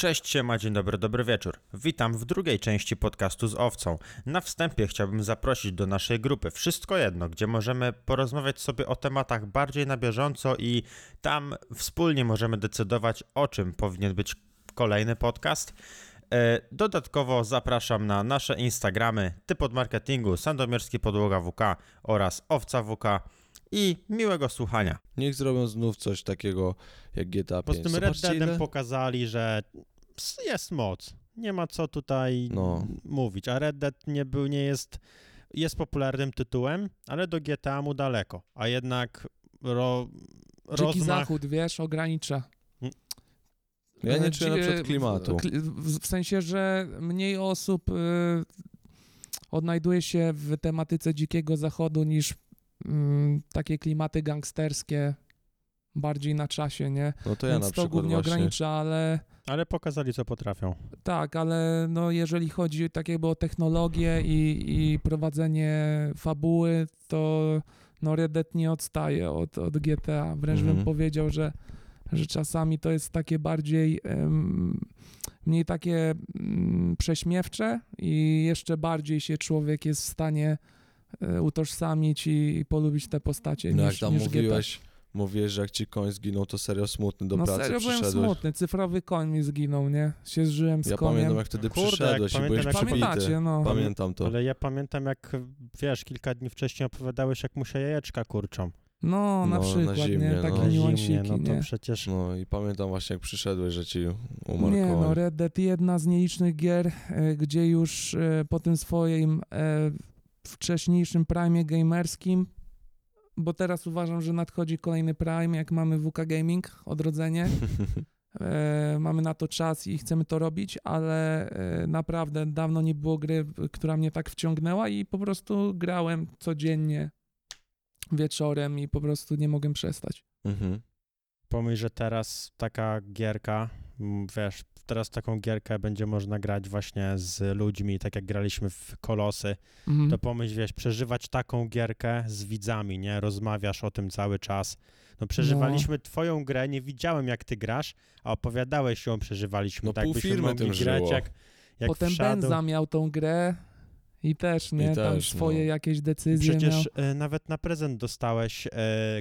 Cześć, siema, dzień dobry, dobry wieczór. Witam w drugiej części podcastu z Owcą. Na wstępie chciałbym zaprosić do naszej grupy Wszystko Jedno, gdzie możemy porozmawiać sobie o tematach bardziej na bieżąco i tam wspólnie możemy decydować, o czym powinien być kolejny podcast. E, Dodatkowo zapraszam na nasze Instagramy Typ od Marketingu, Sandomierski Podłoga WK oraz Owca WK i miłego słuchania. Niech zrobią znów coś takiego jak GTA 5. Po tym Red Zobaczcie, Deadem ile- pokazali, że jest moc. Nie ma co tutaj No. mówić. A Red Dead nie był, nie jest, jest popularnym tytułem, ale do GTA mu daleko. A jednak ro, Dziki rozmach... zachód, wiesz, ogranicza. Ja nie E, czuję na przykład klimatu. kli- W, sensie, że mniej osób y, odnajduje się w tematyce dzikiego zachodu niż mm, takie klimaty gangsterskie bardziej na czasie, nie? No to ja Więc na to przykład głównie właśnie... ogranicza, ale Ale pokazali, co potrafią. tak, ale no jeżeli chodzi tak jakby o technologię i, i prowadzenie fabuły, to no Red Dead nie odstaje od, od GTA. Wręcz Mhm. bym powiedział, że, że czasami to jest takie bardziej, em, mniej takie mm, prześmiewcze i jeszcze bardziej się człowiek jest w stanie e, utożsamić i, i polubić te postacie No jak niż, tam niż mówiłeś, mówiłeś, że jak ci koń zginął, to serio smutny do. No pracy serio byłem przyszedłeś. smutny, cyfrowy koń mi zginął, nie? Się zżyłem z Ja koniem. pamiętam, jak wtedy Kurde, jak przyszedłeś i pamiętam, byłeś jak się przybity. Pamiętacie, no. Pamiętam to. Ale ja pamiętam, jak, wiesz, kilka dni wcześniej opowiadałeś, jak mu się jajeczka kurczą. No, na No, na przykład, zimnie, nie? no. Takie Na niuansiki, no to nie? przecież... No i pamiętam właśnie, jak przyszedłeś, że ci umarł Nie, koń. no Red Dead jedna z nielicznych gier, e, gdzie już e, po tym swoim e, wcześniejszym prime gamerskim, bo teraz uważam, że nadchodzi kolejny prime, jak mamy WK Gaming, odrodzenie. E, mamy na to czas i chcemy to robić, ale e, naprawdę dawno nie było gry, która mnie tak wciągnęła i po prostu grałem codziennie wieczorem i po prostu nie mogłem przestać. Mhm. Pomyśl, że teraz taka gierka, wiesz, teraz taką gierkę będzie można grać właśnie z ludźmi, tak jak graliśmy w Kolosy, Mhm. to pomyśl, wiesz, przeżywać taką gierkę z widzami, nie? Rozmawiasz o tym cały czas. No przeżywaliśmy twoją grę, nie widziałem jak ty grasz, a opowiadałeś ją, przeżywaliśmy. No tak byśmy mogli tym grać żyło. jak, jak Potem. Benza miał tą grę i też, nie? I tam też, swoje no. jakieś decyzje Przecież miał. e, nawet na prezent dostałeś e,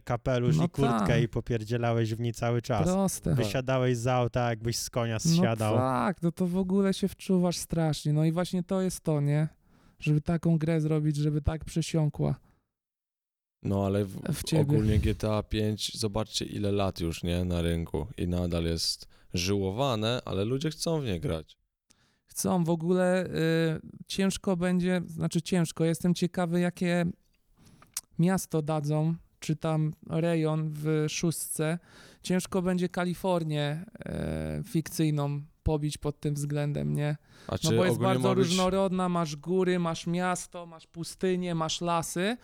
kapelusz No i kurtkę tak. i popierdzielałeś w niej cały czas. Proste. Wysiadałeś z auta, jakbyś z konia No zsiadał. tak, no to w ogóle się wczuwasz strasznie. No i właśnie to jest to, nie? Żeby taką grę zrobić, żeby tak przesiąkła No ale w, w ogólnie GTA 5, zobaczcie ile lat już, nie, na rynku i nadal jest żyłowane, ale ludzie chcą w nie grać. Chcą w ogóle, y, ciężko będzie, znaczy ciężko, jestem ciekawy jakie miasto dadzą, czy tam rejon w szóstce. Ciężko będzie Kalifornię e, fikcyjną pobić pod tym względem, nie? A No bo jest bardzo być... różnorodna, masz góry, masz miasto, masz pustynię, masz lasy.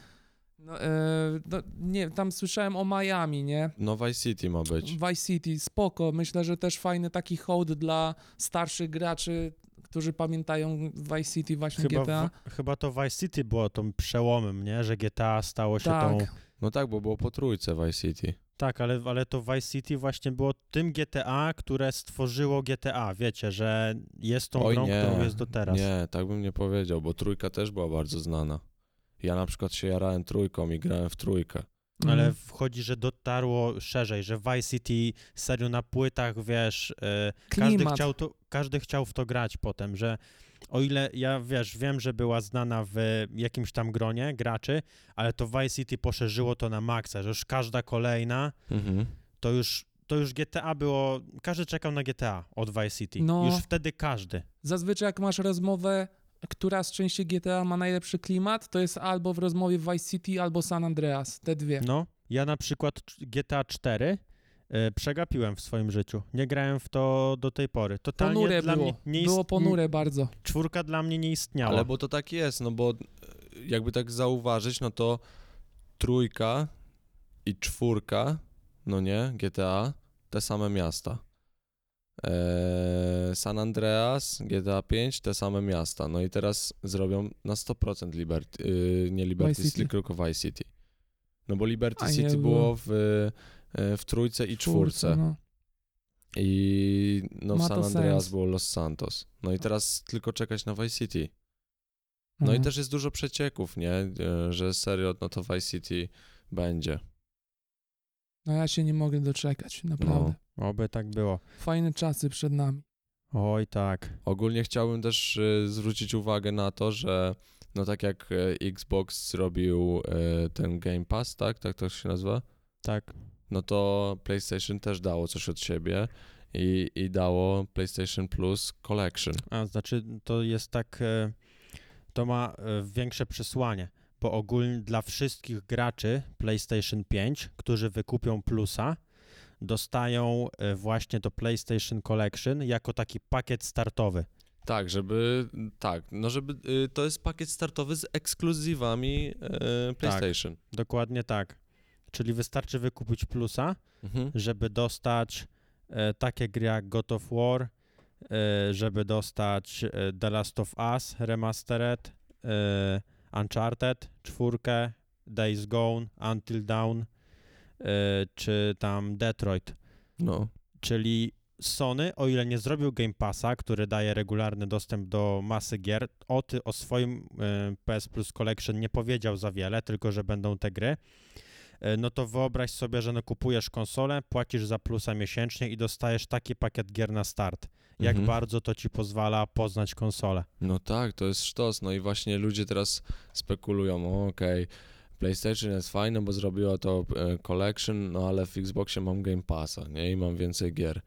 No, e, no, nie, tam słyszałem o Miami, nie? No Vice City ma być. Vice City, spoko. Myślę, że też fajny taki hołd dla starszych graczy, którzy pamiętają Vice City właśnie Chyba, GTA. w, chyba to Vice City było tą przełomem, nie? Że GTA stało się Tak. tą... No tak, bo było po trójce Vice City. Tak, ale, ale to Vice City właśnie było tym GTA, które stworzyło GTA. Wiecie, że jest tą Oj grą, nie, którą jest do teraz. Nie, tak bym nie powiedział, bo trójka też była bardzo znana. Ja na przykład się jarałem trójką i grałem w trójkę. Ale Mhm. wchodzi, że dotarło szerzej, że Vice City serio na płytach, wiesz, e, każdy, chciał to, każdy chciał w to grać potem, że o ile ja, wiesz, wiem, że była znana w jakimś tam gronie graczy, ale to Vice City poszerzyło to na maksa, że już każda kolejna, Mhm. to już, to już GTA było, każdy czekał na GTA od Vice City. No. Już wtedy każdy. Zazwyczaj jak masz rozmowę, która z części GTA ma najlepszy klimat, to jest albo w rozmowie Vice City, albo San Andreas. Te dwie. No, ja na przykład GTA 4 e, przegapiłem w swoim życiu. Nie grałem w to do tej pory. Totalnie Ponure dla było. mnie nie było ponure bardzo. Czwórka dla mnie nie istniała. Ale bo to tak jest, no bo e, jakby tak zauważyć, no to trójka i czwórka, no nie, GTA, te same miasta. Eee, San Andreas, GTA 5, te same miasta. No i teraz zrobią na 100% Liberty, yy, nie Liberty City, City. tylko Vice City. No bo Liberty A City było. było w, e, w trójce i czwórce. no. I no w San Andreas sens. było Los Santos. No i teraz tylko czekać na Vice City. No Mhm. i też jest dużo przecieków, nie? E, Że serio, no to Vice City będzie. No ja się nie mogę doczekać, naprawdę. Oby tak było. Fajne czasy przed nami. Oj tak. Ogólnie chciałbym też e, zwrócić uwagę na to, że no tak jak e, Xbox zrobił e, ten Game Pass, tak? Tak to się nazywa? Tak. No to PlayStation też dało coś od siebie i, i dało PlayStation Plus Collection. A znaczy to jest tak, to ma większe przesłanie, bo ogólnie dla wszystkich graczy PlayStation 5, którzy wykupią plusa, dostają e, właśnie to PlayStation Collection jako taki pakiet startowy. Tak, żeby, tak, no żeby, y, to jest pakiet startowy z ekskluzywami e, PlayStation. Dokładnie tak. Czyli wystarczy wykupić plusa, Mhm. żeby dostać e, takie gry jak God of War, e, żeby dostać e, The Last of Us Remastered, e, Uncharted, czwórkę, Days Gone, Until Dawn, e, czy tam Detroit. No. Czyli Sony, o ile nie zrobił Game Passa, który daje regularny dostęp do masy gier, o, ty, o swoim e, PS Plus Collection nie powiedział za wiele, tylko że będą te gry, no to wyobraź sobie, że no kupujesz konsolę, płacisz za plusa miesięcznie i dostajesz taki pakiet gier na start. Jak Mhm. bardzo to ci pozwala poznać konsolę. No tak, to jest sztos. No i właśnie ludzie teraz spekulują, okej, PlayStation jest fajne, bo zrobiło to e, Collection, no ale w Xboxie mam Game Passa, nie? I mam więcej gier.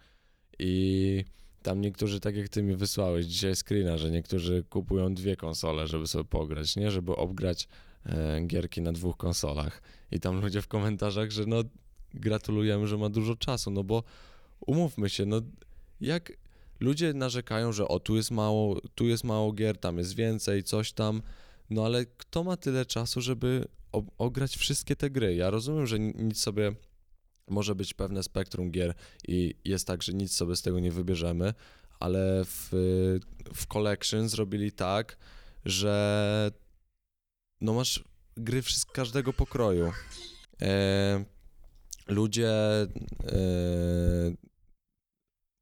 I tam niektórzy, tak jak ty mi wysłałeś dzisiaj screena, że niektórzy kupują dwie konsole, żeby sobie pograć, nie? Żeby obgrać e, gierki na dwóch konsolach. I tam ludzie w komentarzach, że no gratulujemy, że ma dużo czasu, no bo umówmy się, no jak ludzie narzekają, że o tu jest mało, tu jest mało gier, tam jest więcej, coś tam, no ale kto ma tyle czasu, żeby ograć wszystkie te gry? Ja rozumiem, że ni- nic sobie może być pewne spektrum gier i jest tak, że nic sobie z tego nie wybierzemy, ale w, w Collection zrobili tak, że no masz gry z każdego pokroju. E, ludzie e,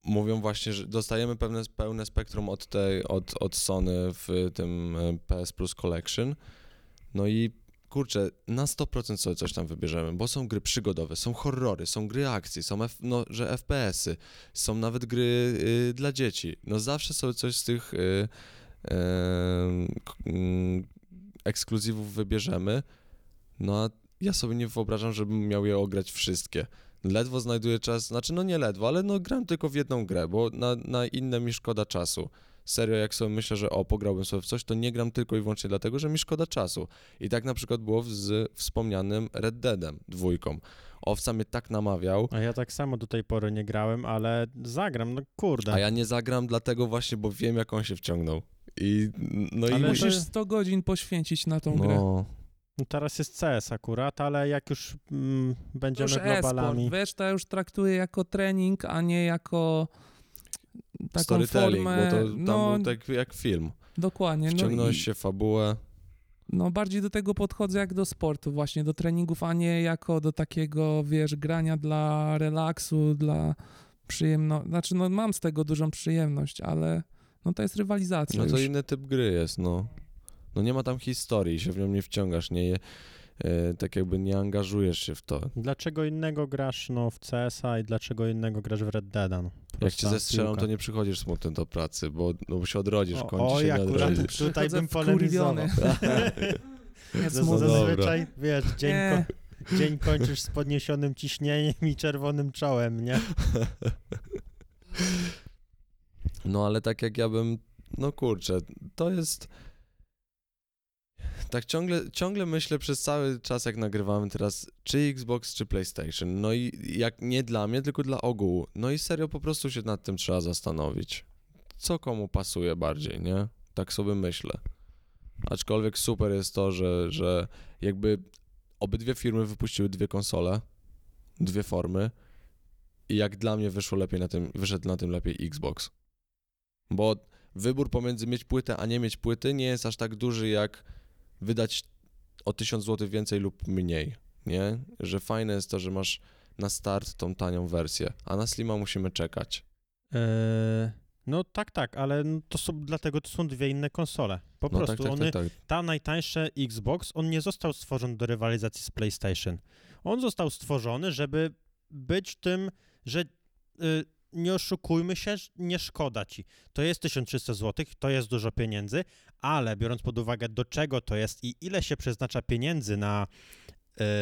mówią właśnie, że dostajemy pewne, pełne spektrum od, tej, od, od Sony w tym e, PS Plus Collection. No i kurczę, na 100% sobie coś tam wybierzemy, bo są gry przygodowe, są horrory, są gry akcji, są F, no, że FPS-y, są nawet gry y, dla dzieci. No zawsze sobie coś z tych y, k- mm, ekskluzywów wybierzemy. No a ja sobie nie wyobrażam, żebym miał je ograć wszystkie. Ledwo znajduję czas, znaczy no nie ledwo, ale no gram tylko w jedną grę, bo na, na inne mi szkoda czasu. Serio, jak sobie myślę, że o, pograłbym sobie w coś, to nie gram tylko i wyłącznie dlatego, że mi szkoda czasu. I tak na przykład było z wspomnianym Red Deadem, dwójką. Owca mnie tak namawiał, A ja tak samo do tej pory nie grałem, ale zagram, no kurde. a ja nie zagram dlatego właśnie, bo wiem, jak on się wciągnął. I no Ale i Musisz jest- 100 godzin poświęcić na tą grę. no, No teraz jest CS akurat, ale jak już mm, będziemy już globalami... wiesz, to ja już traktuję jako trening, a nie jako taką storytelling, formę, bo to tam no, był tak jak film. dokładnie. No, Wciągnąłeś i- się w fabułę. no bardziej do tego podchodzę jak do sportu właśnie, do treningów, a nie jako do takiego, wiesz, grania dla relaksu, dla przyjemności. Znaczy, no mam z tego dużą przyjemność, ale no to jest rywalizacja No to już. inny typ gry jest, no. No nie ma tam historii, się w nią nie wciągasz, nie, e, tak jakby nie angażujesz się w to. Dlaczego innego grasz no, w CS-a i dlaczego innego grasz w Red Deada? No, Jak cię zestrzelą, piłka. to nie przychodzisz smutny do pracy, bo, no, bo się odrodzisz, O, końcu oj, się nie akurat odrodzisz. tutaj bym polemizował. Nie, smutno. dobra. Zazwyczaj, wiesz, dzień, Nie. ko- dzień kończysz z podniesionym ciśnieniem i czerwonym czołem, nie? No ale tak jak ja bym, no kurczę, to jest... Tak ciągle, ciągle myślę przez cały czas, jak nagrywamy teraz, czy Xbox, czy PlayStation. No i jak nie dla mnie, tylko dla ogółu. No i serio, po prostu się nad tym trzeba zastanowić. Co komu pasuje bardziej, nie? Tak sobie myślę. Aczkolwiek super jest to, że, że jakby obydwie firmy wypuściły dwie konsole, dwie formy i jak dla mnie wyszło lepiej na tym, wyszedł na tym lepiej Xbox. Bo wybór pomiędzy mieć płytę, a nie mieć płyty nie jest aż tak duży jak wydać o 1000 zł więcej lub mniej, nie? Że fajne jest to, że masz na start tą tanią wersję, a na Slima musimy czekać. Eee, no tak, tak, ale to są, dlatego to są dwie inne konsole. Po No prostu tak, tak, one, tak, tak. ta najtańsze Xbox, on nie został stworzony do rywalizacji z PlayStation. On został stworzony, żeby być tym, że y, nie oszukujmy się, nie szkoda ci. To jest 1300 zł, to jest dużo pieniędzy, ale biorąc pod uwagę do czego to jest i ile się przeznacza pieniędzy na,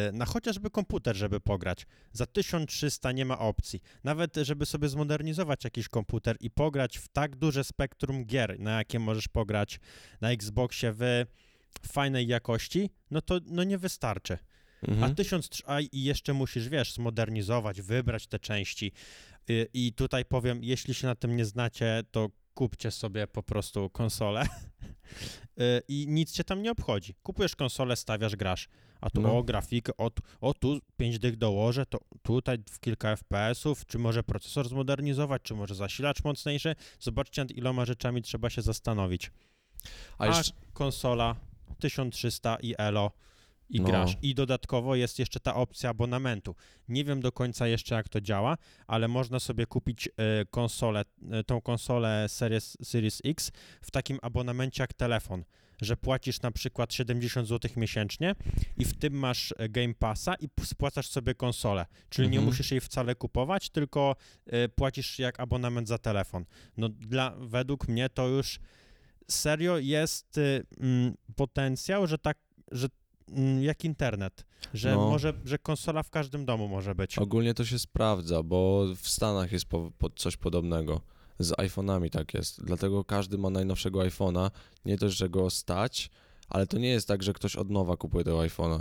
y, na chociażby komputer, żeby pograć, za 1300 nie ma opcji. Nawet żeby sobie zmodernizować jakiś komputer i pograć w tak duże spektrum gier, na jakie możesz pograć na Xboxie w fajnej jakości, no to no nie wystarczy. A Mhm. 1000 a i jeszcze musisz, wiesz, zmodernizować, wybrać te części. Y, I tutaj powiem, jeśli się na tym nie znacie, to kupcie sobie po prostu konsolę Y, i nic cię tam nie obchodzi. Kupujesz konsolę, stawiasz, grasz. A tu No. o grafikę, o, tu- o tu 5 dych dołożę, to tutaj w kilka FPS-ów, czy może procesor zmodernizować, czy może zasilacz mocniejszy. Zobaczcie, nad iloma rzeczami trzeba się zastanowić. A jeszcze, konsola 1300 i Elo i No. grasz. I dodatkowo jest jeszcze ta opcja abonamentu. Nie wiem do końca jeszcze jak to działa, ale można sobie kupić e, konsolę, e, tą konsolę Series, Series X w takim abonamencie jak telefon, że płacisz na przykład 70 zł miesięcznie i w tym masz e, Game Passa i spłacasz sobie konsolę. Czyli nie Mhm. musisz jej wcale kupować, tylko płacisz jak abonament za telefon. No dla, według mnie to już serio jest y, mm, potencjał, że tak, że jak internet, że No. może, że konsola w każdym domu może być. ogólnie to się sprawdza, bo w Stanach jest po, po coś podobnego. Z iPhone'ami tak jest. Dlatego każdy ma najnowszego iPhone'a. Nie to, że go stać, ale to nie jest tak, że ktoś od nowa kupuje tego iPhone'a,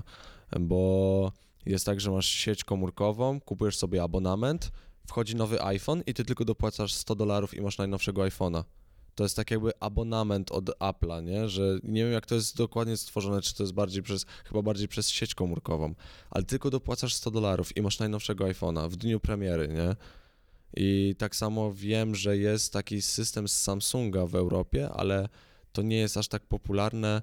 bo jest tak, że masz sieć komórkową, kupujesz sobie abonament, wchodzi nowy iPhone i ty tylko dopłacasz 100 dolarów i masz najnowszego iPhone'a. To jest tak jakby abonament od Apple'a, nie? Że nie wiem jak to jest dokładnie stworzone, czy to jest bardziej przez, chyba bardziej przez sieć komórkową, ale tylko dopłacasz 100 dolarów i masz najnowszego iPhone'a w dniu premiery, nie? I tak samo wiem, że jest taki system z Samsunga w Europie, ale to nie jest aż tak popularne.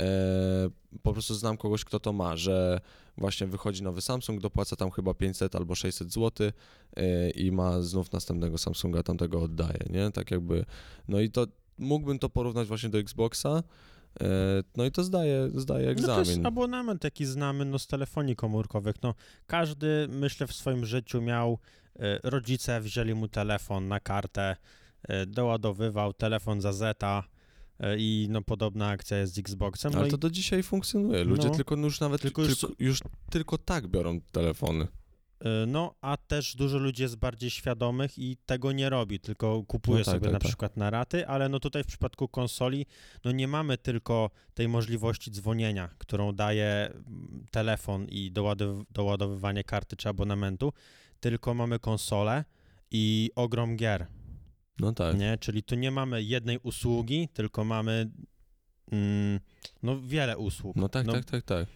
E, po prostu znam kogoś, kto to ma, że właśnie wychodzi nowy Samsung, dopłaca tam chyba 500 albo 600 zł e, i ma znów następnego Samsunga, tamtego oddaje, nie? Tak jakby, no i to mógłbym to porównać właśnie do Xboxa, e, no i to zdaje, zdaje No to jest egzamin. abonament, jaki znamy no, z telefonii komórkowych. No, każdy, myślę, w swoim życiu miał, rodzice wzięli mu telefon na kartę, doładowywał telefon za zeta i no podobna akcja jest z Xboxem. No Ale i to do dzisiaj funkcjonuje. Ludzie No. tylko już nawet Tylko tylko już- już, tylko tak biorą telefony. Y, No, a też dużo ludzi jest bardziej świadomych i tego nie robi, tylko kupuje No tak, sobie tak, na tak. przykład na raty, ale no tutaj w przypadku konsoli, no nie mamy tylko tej możliwości dzwonienia, którą daje mm, telefon i doładow- doładowywanie karty czy abonamentu, tylko mamy konsolę i ogrom gier, No tak. nie? Czyli tu nie mamy jednej usługi, tylko mamy mm, no wiele usług. No tak, No, tak, tak, tak.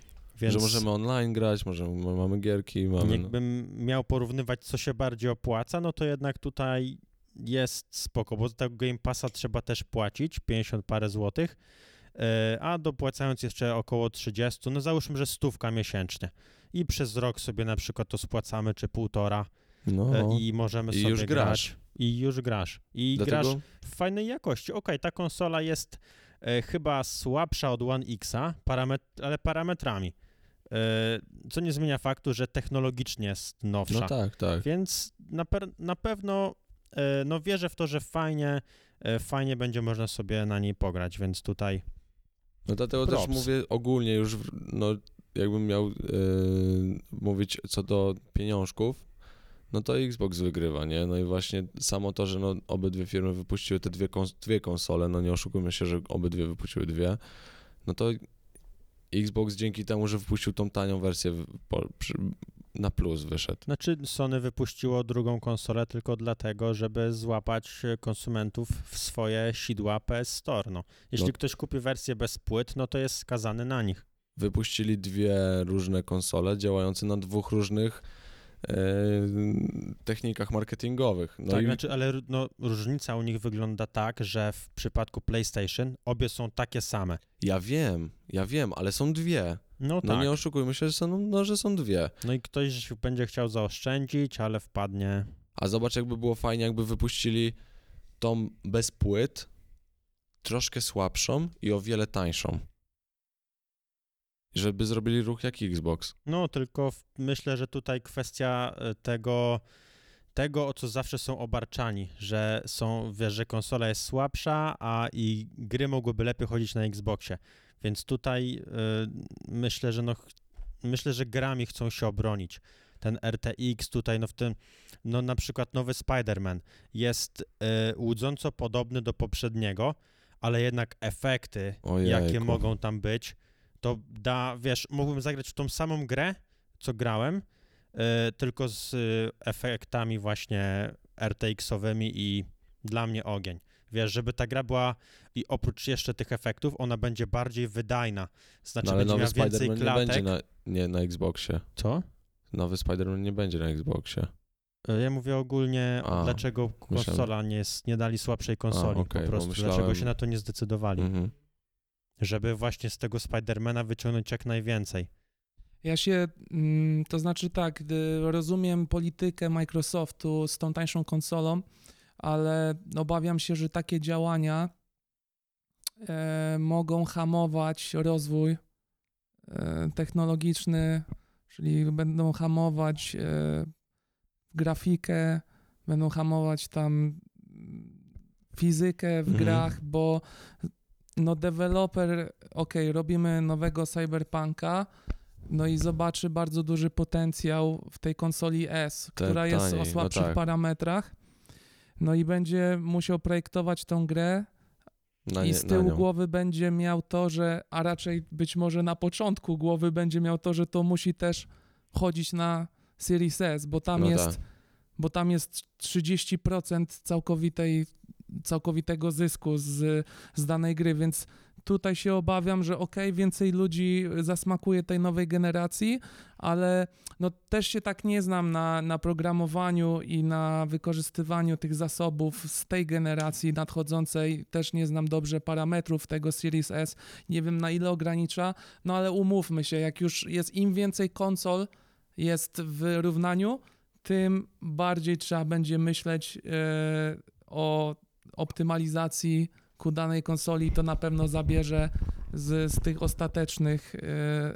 Więc... Że możemy online grać, możemy, mamy gierki, mamy... No. Jakbym miał porównywać, co się bardziej opłaca, no to jednak tutaj jest spoko, bo za tego Game Passa trzeba też płacić 50 parę złotych, e, a dopłacając jeszcze około 30, no załóżmy, że stówka miesięcznie i przez rok sobie na przykład to spłacamy, czy półtora No, e, i możemy I sobie grać. Grasz. I już grasz. I grasz Dlatego... w fajnej jakości. Okej, ta konsola jest e, chyba słabsza od One X'a, paramet- ale parametrami. E, co nie zmienia faktu, że technologicznie jest nowsza. No tak, tak. Więc na, per- na pewno e, no wierzę w to, że fajnie, e, fajnie będzie można sobie na niej pograć, więc tutaj No dlatego Props. też mówię ogólnie już, no jakbym miał e, mówić co do pieniążków, no to Xbox wygrywa, nie? No i właśnie samo to, że no obydwie firmy wypuściły te dwie, kons- dwie konsole, no nie oszukujmy się, że obydwie wypuściły dwie, no to Xbox dzięki temu, że wypuścił tą tanią wersję po, przy, na plus wyszedł. Znaczy, Sony wypuściło drugą konsolę tylko dlatego, żeby złapać konsumentów w swoje sidła PS Store. No. Jeśli No. ktoś kupi wersję bez płyt, no to jest skazany na nich. Wypuścili dwie różne konsole działające na dwóch różnych technikach marketingowych. No tak, i znaczy, ale no, różnica u nich wygląda tak, że w przypadku PlayStation obie są takie same. Ja wiem, ja wiem, ale są dwie. No No tak. nie oszukujmy się, że są, no, że są dwie. No i ktoś będzie chciał zaoszczędzić, ale wpadnie. A zobacz, jakby było fajnie, jakby wypuścili tą bez płyt, troszkę słabszą i o wiele tańszą. Żeby zrobili ruch jak Xbox. No, tylko w, myślę, że tutaj kwestia e, tego, tego, o co zawsze są obarczani, że są, wiesz, że konsola jest słabsza, a i gry mogłyby lepiej chodzić na Xboxie. Więc tutaj e, myślę, że no, myślę, że grami chcą się obronić. Ten RTX tutaj, no w tym, no na przykład nowy Spider-Man jest e, łudząco podobny do poprzedniego, ale jednak efekty, Ojejku. jakie mogą tam być, to da, wiesz, mógłbym zagrać w tą samą grę, co grałem, e, tylko z e, efektami właśnie RTX-owymi i dla mnie ogień. Wiesz, żeby ta gra była i oprócz jeszcze tych efektów, ona będzie bardziej wydajna. Znaczy No, ale będzie miała więcej Spider-Man nie klatek. będzie na, nie, na Xboxie. Co? Nowy Spider-Man nie będzie na Xboxie. E, Ja mówię ogólnie, A, dlaczego konsola nie jest, nie dali słabszej konsoli, okej, po bo prostu, myślałem- dlaczego się na to nie zdecydowali, Mhm. Żeby właśnie z tego Spidermana wyciągnąć jak najwięcej. Ja się, mm, to znaczy tak, rozumiem politykę Microsoftu z tą tańszą konsolą, ale obawiam się, że takie działania e, mogą hamować rozwój e, technologiczny, czyli będą hamować e, grafikę, będą hamować tam mm, fizykę w Mhm. grach, bo no deweloper, ok, robimy nowego cyberpunka, no i zobaczy bardzo duży potencjał w tej konsoli S, która jest taniej, o no słabszych tak. parametrach. No i będzie musiał projektować tą grę Na i nie- z tyłu głowy będzie miał to, że, a raczej być może na początku głowy będzie miał to, że to musi też chodzić na Series S, bo tam No jest tak. bo tam jest 30% całkowitej, całkowitego zysku z, z danej gry, więc tutaj się obawiam, że ok, więcej ludzi zasmakuje tej nowej generacji, ale no też się tak nie znam na, na programowaniu i na wykorzystywaniu tych zasobów z tej generacji nadchodzącej. Też nie znam dobrze parametrów tego Series S. Nie wiem na ile ogranicza, no ale umówmy się, jak już jest im więcej konsol jest w równaniu, tym bardziej trzeba będzie myśleć e, o optymalizacji ku danej konsoli. To na pewno zabierze z, z tych ostatecznych e,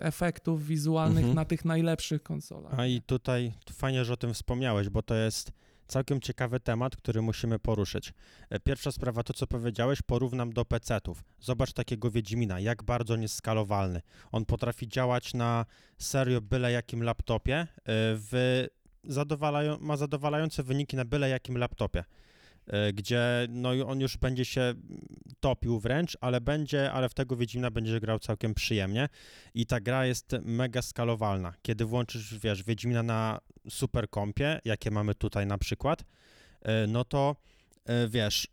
efektów wizualnych Mhm. na tych najlepszych konsolach. A i tutaj fajnie, że o tym wspomniałeś, bo to jest całkiem ciekawy temat, który musimy poruszyć. E, Pierwsza sprawa, to co powiedziałeś, porównam do PC-ów. Zobacz takiego Wiedźmina, jak bardzo on jest skalowalny. On potrafi działać na serio byle jakim laptopie, e, w zadowalają, ma zadowalające wyniki na byle jakim laptopie. E, Gdzie no, on już będzie się topił wręcz, ale będzie, ale w tego Wiedźmina będzie grał całkiem przyjemnie i ta gra jest mega skalowalna. Kiedy włączysz, wiesz, Wiedźmina na super kompie, jakie mamy tutaj na przykład, e, no to e, wiesz,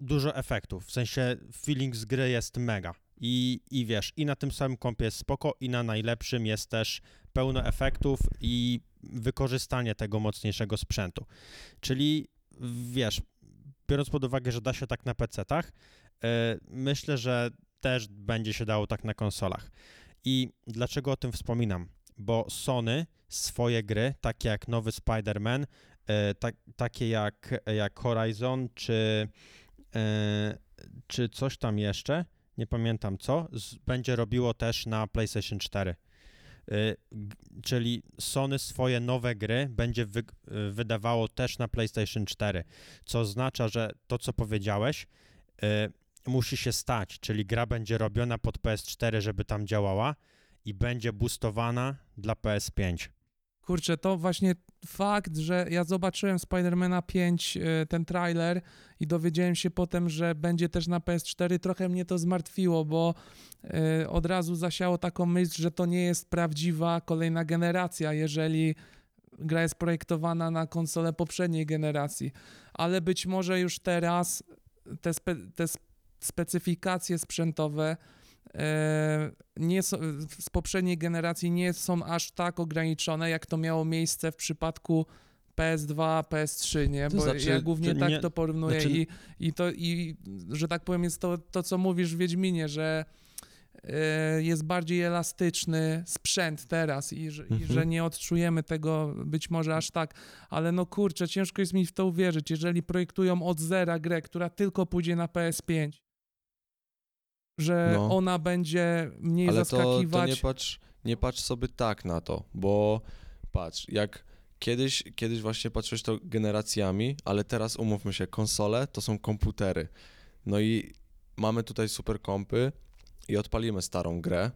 dużo efektów, w sensie feeling z gry jest mega. I, I wiesz, i na tym samym kompie jest spoko, i na najlepszym jest też pełno efektów i wykorzystanie tego mocniejszego sprzętu. Czyli wiesz, biorąc pod uwagę, że da się tak na PC-tach, e, myślę, że też będzie się dało tak na konsolach. I dlaczego o tym wspominam? Bo Sony swoje gry, takie jak nowy Spider-Man, e, tak, takie jak, jak Horizon, czy, e, czy coś tam jeszcze, nie pamiętam co, będzie robiło też na PlayStation 4. Y, czyli Sony swoje nowe gry będzie wy, y, wydawało też na PlayStation 4, co oznacza, że to, co powiedziałeś, y, musi się stać, czyli gra będzie robiona pod PS4, żeby tam działała i będzie boostowana dla PS5. Kurczę, to właśnie fakt, że ja zobaczyłem Spidermana 5, e, ten trailer i dowiedziałem się potem, że będzie też na PS4, trochę mnie to zmartwiło, bo e, od razu zasiało taką myśl, że to nie jest prawdziwa kolejna generacja, jeżeli gra jest projektowana na konsolę poprzedniej generacji. Ale być może już teraz te, spe, te sp- specyfikacje sprzętowe nie są, z poprzedniej generacji nie są aż tak ograniczone, jak to miało miejsce w przypadku PS2, PS3, nie? To Bo znaczy, ja głównie to tak nie- to porównuję znaczy- i, i to, i że tak powiem, jest to, to, co mówisz w Wiedźminie, że e, jest bardziej elastyczny sprzęt teraz i, że- i Mhm. że nie odczujemy tego być może aż tak, ale no kurczę, ciężko jest mi w to uwierzyć, jeżeli projektują od zera grę, która tylko pójdzie na PS5, że No. ona będzie mniej Ale to, to zaskakiwać. nie, patrz, nie patrz sobie tak na to, bo patrz, jak kiedyś, kiedyś właśnie patrzyłeś to generacjami, ale teraz umówmy się, konsole to są komputery. No i mamy tutaj super kompy i odpalimy starą grę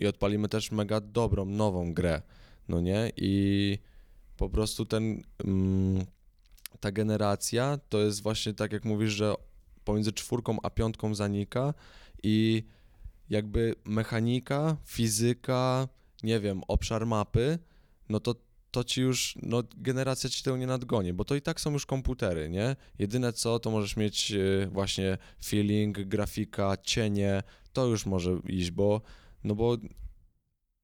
i odpalimy też mega dobrą, nową grę, no nie? I po prostu ten, mm, ta generacja to jest właśnie tak jak mówisz, że pomiędzy czwórką a piątką zanika i jakby mechanika, fizyka, nie wiem, obszar mapy, no to to ci już, no generacja ci tego nie nadgoni, bo to i tak są już komputery, nie? Jedyne co, to możesz mieć y, właśnie feeling, grafika, cienie, to już może iść, bo, no bo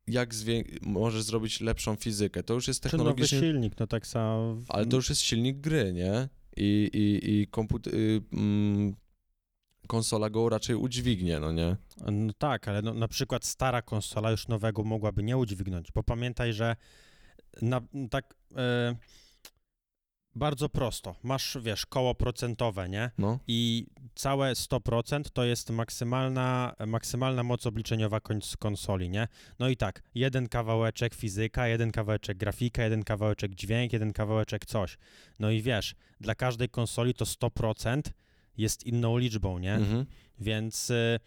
jak możesz zrobić lepszą fizykę, to już jest Czy nowy technologicznie silnik, no tak samo... ale to już jest silnik gry, nie? I, i, i komputer, y, mm, konsola go raczej udźwignie, no nie? No tak, ale no, na przykład stara konsola już nowego mogłaby nie udźwignąć, bo pamiętaj, że na, tak e, bardzo prosto, masz, wiesz, koło procentowe, nie? No, I całe 100% to jest maksymalna, maksymalna moc obliczeniowa konsoli, nie? No i tak, jeden kawałeczek fizyka, jeden kawałeczek grafika, jeden kawałeczek dźwięk, jeden kawałeczek coś. No i wiesz, dla każdej konsoli to 100% jest inną liczbą, nie? mhm. Więc, y,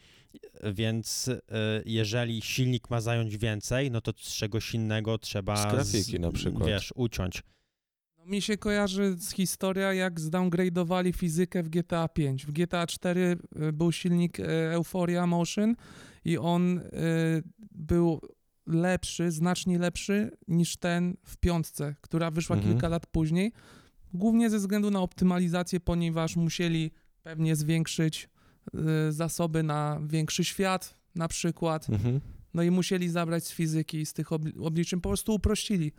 więc y, jeżeli silnik ma zająć więcej, no to z czegoś innego trzeba... Z grafiki na przykład. Wiesz, uciąć. No, mi się kojarzy z historia, jak zdowngrade'owali fizykę w GTA 5. W GTA 4 y, był silnik Euphoria Motion i on był lepszy, znacznie lepszy niż ten w piątce, która wyszła Mhm. kilka lat później. Głównie ze względu na optymalizację, ponieważ musieli pewnie zwiększyć y, zasoby na większy świat na przykład. Mhm. No i musieli zabrać z fizyki, z tych obli- obliczeń, po prostu uprościli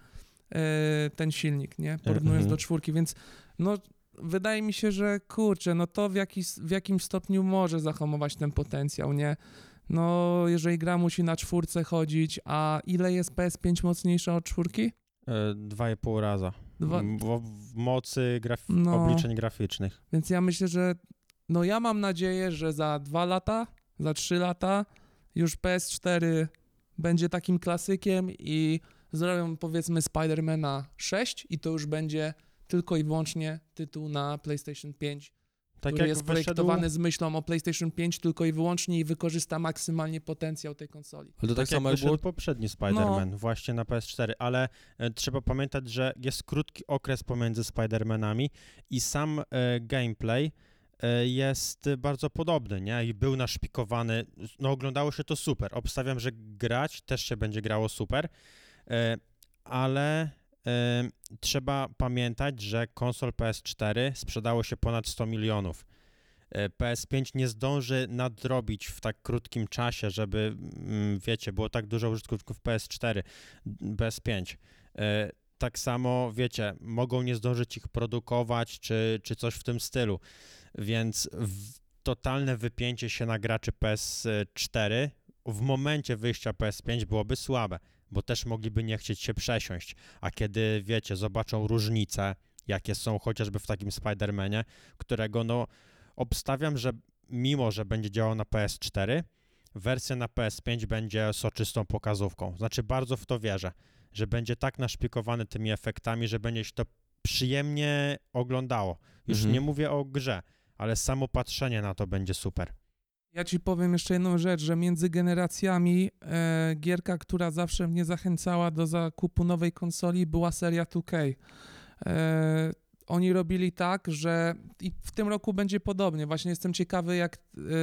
e, ten silnik, nie? Porównując Mhm. do czwórki, więc no wydaje mi się, że kurczę, no to w, jakiś, w jakimś stopniu może zahamować ten potencjał, nie? No, jeżeli gra musi na czwórce chodzić, a ile jest PS5 mocniejsza od czwórki? E, Dwa i pół raza. Dwa, W, w mocy graf- No. obliczeń graficznych. Więc ja myślę, że no ja mam nadzieję, że za dwa lata, za trzy lata już PS4 będzie takim klasykiem i zrobią powiedzmy Spidermana 6 i to już będzie tylko i wyłącznie tytuł na PlayStation 5, Tak który jak jest wyszedł, projektowany z myślą o PlayStation 5 tylko i wyłącznie i wykorzysta maksymalnie potencjał tej konsoli. Ale to tak, tak jak samo jak wyszedł było... poprzedni Spider-Man, właśnie na PS4, ale e, trzeba pamiętać, że jest krótki okres pomiędzy Spider-Manami i sam e, gameplay e, jest bardzo podobny, nie? I był naszpikowany, no oglądało się to super. Obstawiam, że grać też się będzie grało super, e, ale e, trzeba pamiętać, że konsol PS4 sprzedało się ponad 100 milionów. E, PS5 nie zdąży nadrobić w tak krótkim czasie, żeby, mm, wiecie, było tak dużo użytkowników PS4, PS5. Tak samo, wiecie, mogą nie zdążyć ich produkować, czy, czy coś w tym stylu. Więc totalne wypięcie się na graczy PS4 w momencie wyjścia PS5 byłoby słabe, bo też mogliby nie chcieć się przesiąść. A kiedy, wiecie, zobaczą różnice, jakie są chociażby w takim Spider-Manie, którego, no, obstawiam, że mimo, że będzie działał na PS4, wersja na PS5 będzie soczystą pokazówką. Znaczy, bardzo w to wierzę, że będzie tak naszpikowany tymi efektami, że będzie się to przyjemnie oglądało. Już Mhm. nie mówię o grze, ale samo patrzenie na to będzie super. Ja ci powiem jeszcze jedną rzecz, że między generacjami e, gierka, która zawsze mnie zachęcała do zakupu nowej konsoli, była seria 2K. E, oni robili tak, że i w tym roku będzie podobnie. Właśnie jestem ciekawy, jak,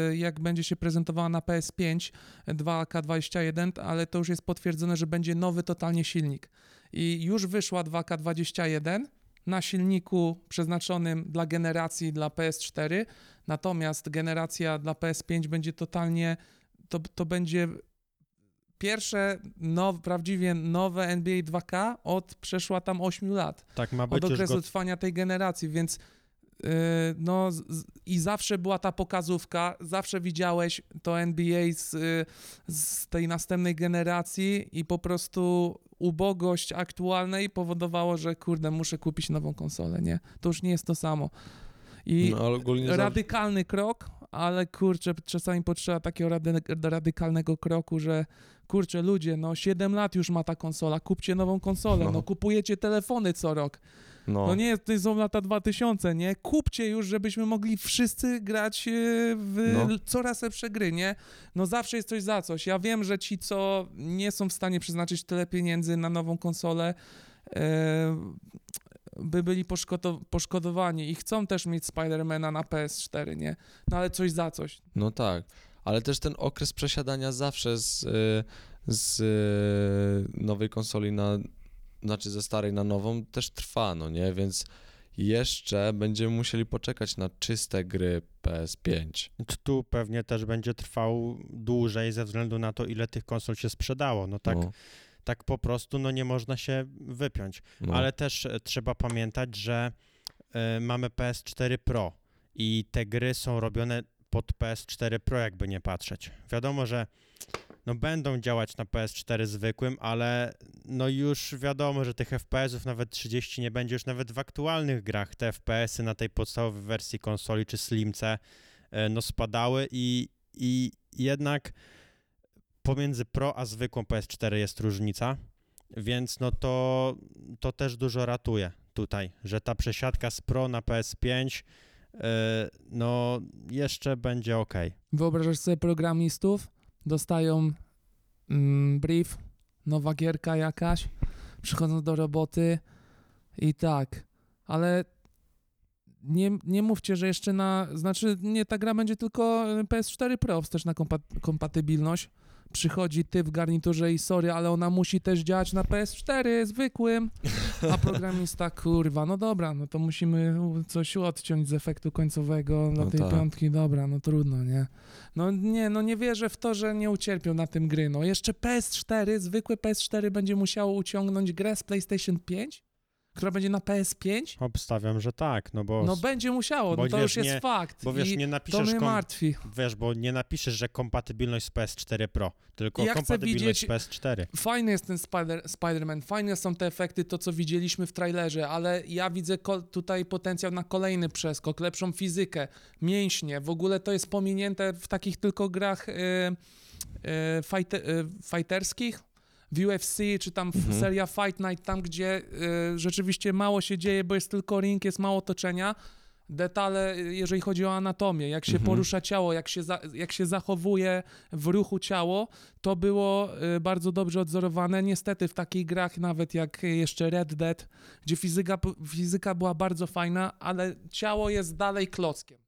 e, jak będzie się prezentowała na PS5 2K21, ale to już jest potwierdzone, że będzie nowy totalnie silnik. I już wyszła 2K21 na silniku przeznaczonym dla generacji dla PS4, Natomiast generacja dla PS5 będzie totalnie, to, to będzie pierwsze now, prawdziwie nowe NBA 2K od przeszła tam 8 lat, Tak ma od być już okresu go... trwania tej generacji, więc Yy, no z, i zawsze była ta pokazówka, zawsze widziałeś to NBA z, y, z tej następnej generacji i po prostu ubogość aktualnej powodowało, że kurde, muszę kupić nową konsolę, nie? To już nie jest to samo. I No, radykalny krok, ale kurczę, czasami potrzeba takiego rady, radykalnego kroku, że kurczę, ludzie, no 7 lat już ma ta konsola, kupcie nową konsolę, no, No. kupujecie telefony co rok. no, No nie, to są lata 2000, nie? Kupcie już, żebyśmy mogli wszyscy grać e, w No. coraz lepsze gry, nie? No zawsze jest coś za coś. Ja wiem, że ci, co nie są w stanie przeznaczyć tyle pieniędzy na nową konsolę, e, by byli poszkodo- poszkodowani i chcą też mieć Spidermana na PS4, nie? No ale coś za coś. no tak. Ale też ten okres przesiadania zawsze z, y, z y, nowej konsoli na, znaczy ze starej na nową też trwa, no nie? Więc jeszcze będziemy musieli poczekać na czyste gry PS5. Tu pewnie też będzie trwał dłużej ze względu na to, ile tych konsol się sprzedało. No tak, No, tak po prostu no nie można się wypiąć. no. Ale też e, trzeba pamiętać, że e, mamy PS4 Pro i te gry są robione pod PS4 Pro, jakby nie patrzeć. Wiadomo, że no będą działać na PS4 zwykłym, ale no już wiadomo, że tych FPS-ów nawet 30 nie będzie już nawet w aktualnych grach. Te FPS-y na tej podstawowej wersji konsoli czy Slimce e, no spadały i, i jednak pomiędzy Pro a zwykłą PS4 jest różnica, więc no to, to też dużo ratuje tutaj, że ta przesiadka z Pro na PS5 e, no jeszcze będzie ok. Wyobrażasz sobie programistów, dostają mm, brief, nowa gierka jakaś, przychodzą do roboty i tak, ale nie, nie mówcie, że jeszcze na, znaczy nie, ta gra będzie tylko PS4 Pro, też na kompa- kompatybilność. Przychodzi ty w garniturze i sorry, ale ona musi też działać na PS4 zwykłym, a programista kurwa, no dobra, no to musimy coś odciąć z efektu końcowego dla No tej tak. piątki, dobra, no trudno, nie? No nie, no nie wierzę w to, że nie ucierpią na tym gry. No jeszcze PS4, zwykłe PS4 będzie musiało uciągnąć grę z PlayStation 5, która będzie na PS5? Obstawiam, że tak, no bo, No będzie musiało, bo no to wiesz, już jest nie- fakt. bo wiesz, nie to napiszesz, mnie kom, martwi. wiesz, bo nie napiszesz, że kompatybilność z PS4 Pro, tylko Ja kompatybilność z PS4. Fajny jest ten Spider- Spider-Man, fajne są te efekty, to co widzieliśmy w trailerze, ale ja widzę ko- tutaj potencjał na kolejny przeskok, lepszą fizykę, mięśnie. W ogóle to jest pominięte w takich tylko grach y, y, fighte- y, fighterskich, w UFC, czy tam Mhm. seria Fight Night, tam gdzie y, rzeczywiście mało się dzieje, bo jest tylko ring, jest mało toczenia. Detale, jeżeli chodzi o anatomię, jak się Mhm. porusza ciało, jak się, za, jak się zachowuje w ruchu ciało, to było y, bardzo dobrze odzorowane. Niestety w takich grach, nawet jak jeszcze Red Dead, gdzie fizyka, fizyka była bardzo fajna, ale ciało jest dalej klockiem.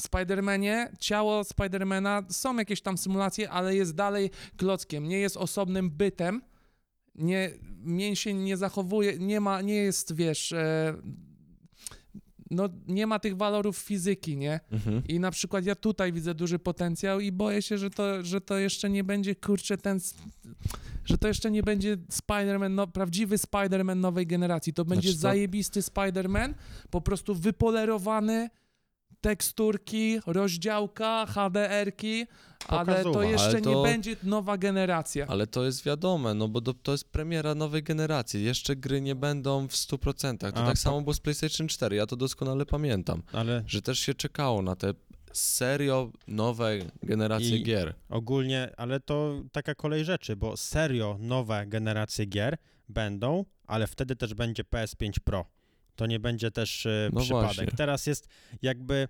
Spider-Manie, ciało Spidermana, są jakieś tam symulacje, ale jest dalej klockiem, nie jest osobnym bytem, nie, mięsień nie zachowuje, nie ma, nie jest, wiesz, e, no nie ma tych walorów fizyki, nie? Mhm. I na przykład ja tutaj widzę duży potencjał i boję się, że to, że to jeszcze nie będzie, kurczę, ten, że to jeszcze nie będzie Spider-Man, no, prawdziwy Spider-Man nowej generacji. To będzie Znaczy to- zajebisty Spider-Man, po prostu wypolerowany, teksturki, rozdziałka, HDR-ki, ale to jeszcze Ale nie to- będzie nowa generacja. Ale to jest wiadome, no bo to, to jest premiera nowej generacji. Jeszcze gry nie będą w 100%. To A, tak po- samo było z PlayStation 4, ja to doskonale pamiętam. Ale Że też się czekało na te serio nowe generacje I- gier. ogólnie, ale to taka kolej rzeczy, bo serio nowe generacje gier będą, ale wtedy też będzie PS5 Pro. To nie będzie też e, No przypadek. właśnie. Teraz jest jakby.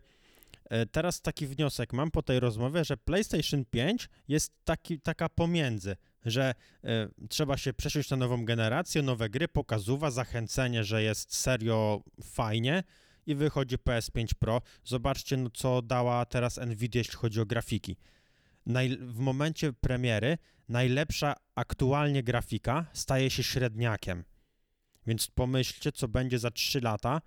e, Teraz taki wniosek mam po tej rozmowie, że PlayStation 5 jest taki, taka pomiędzy, że e, trzeba się przesiąść na nową generację, nowe gry, pokazuwa, zachęcenie, że jest serio fajnie i wychodzi PS5 Pro. Zobaczcie, no, co dała teraz Nvidia, jeśli chodzi o grafiki. Naj, w momencie premiery najlepsza aktualnie grafika staje się średniakiem. Więc pomyślcie, co będzie za 3 lata,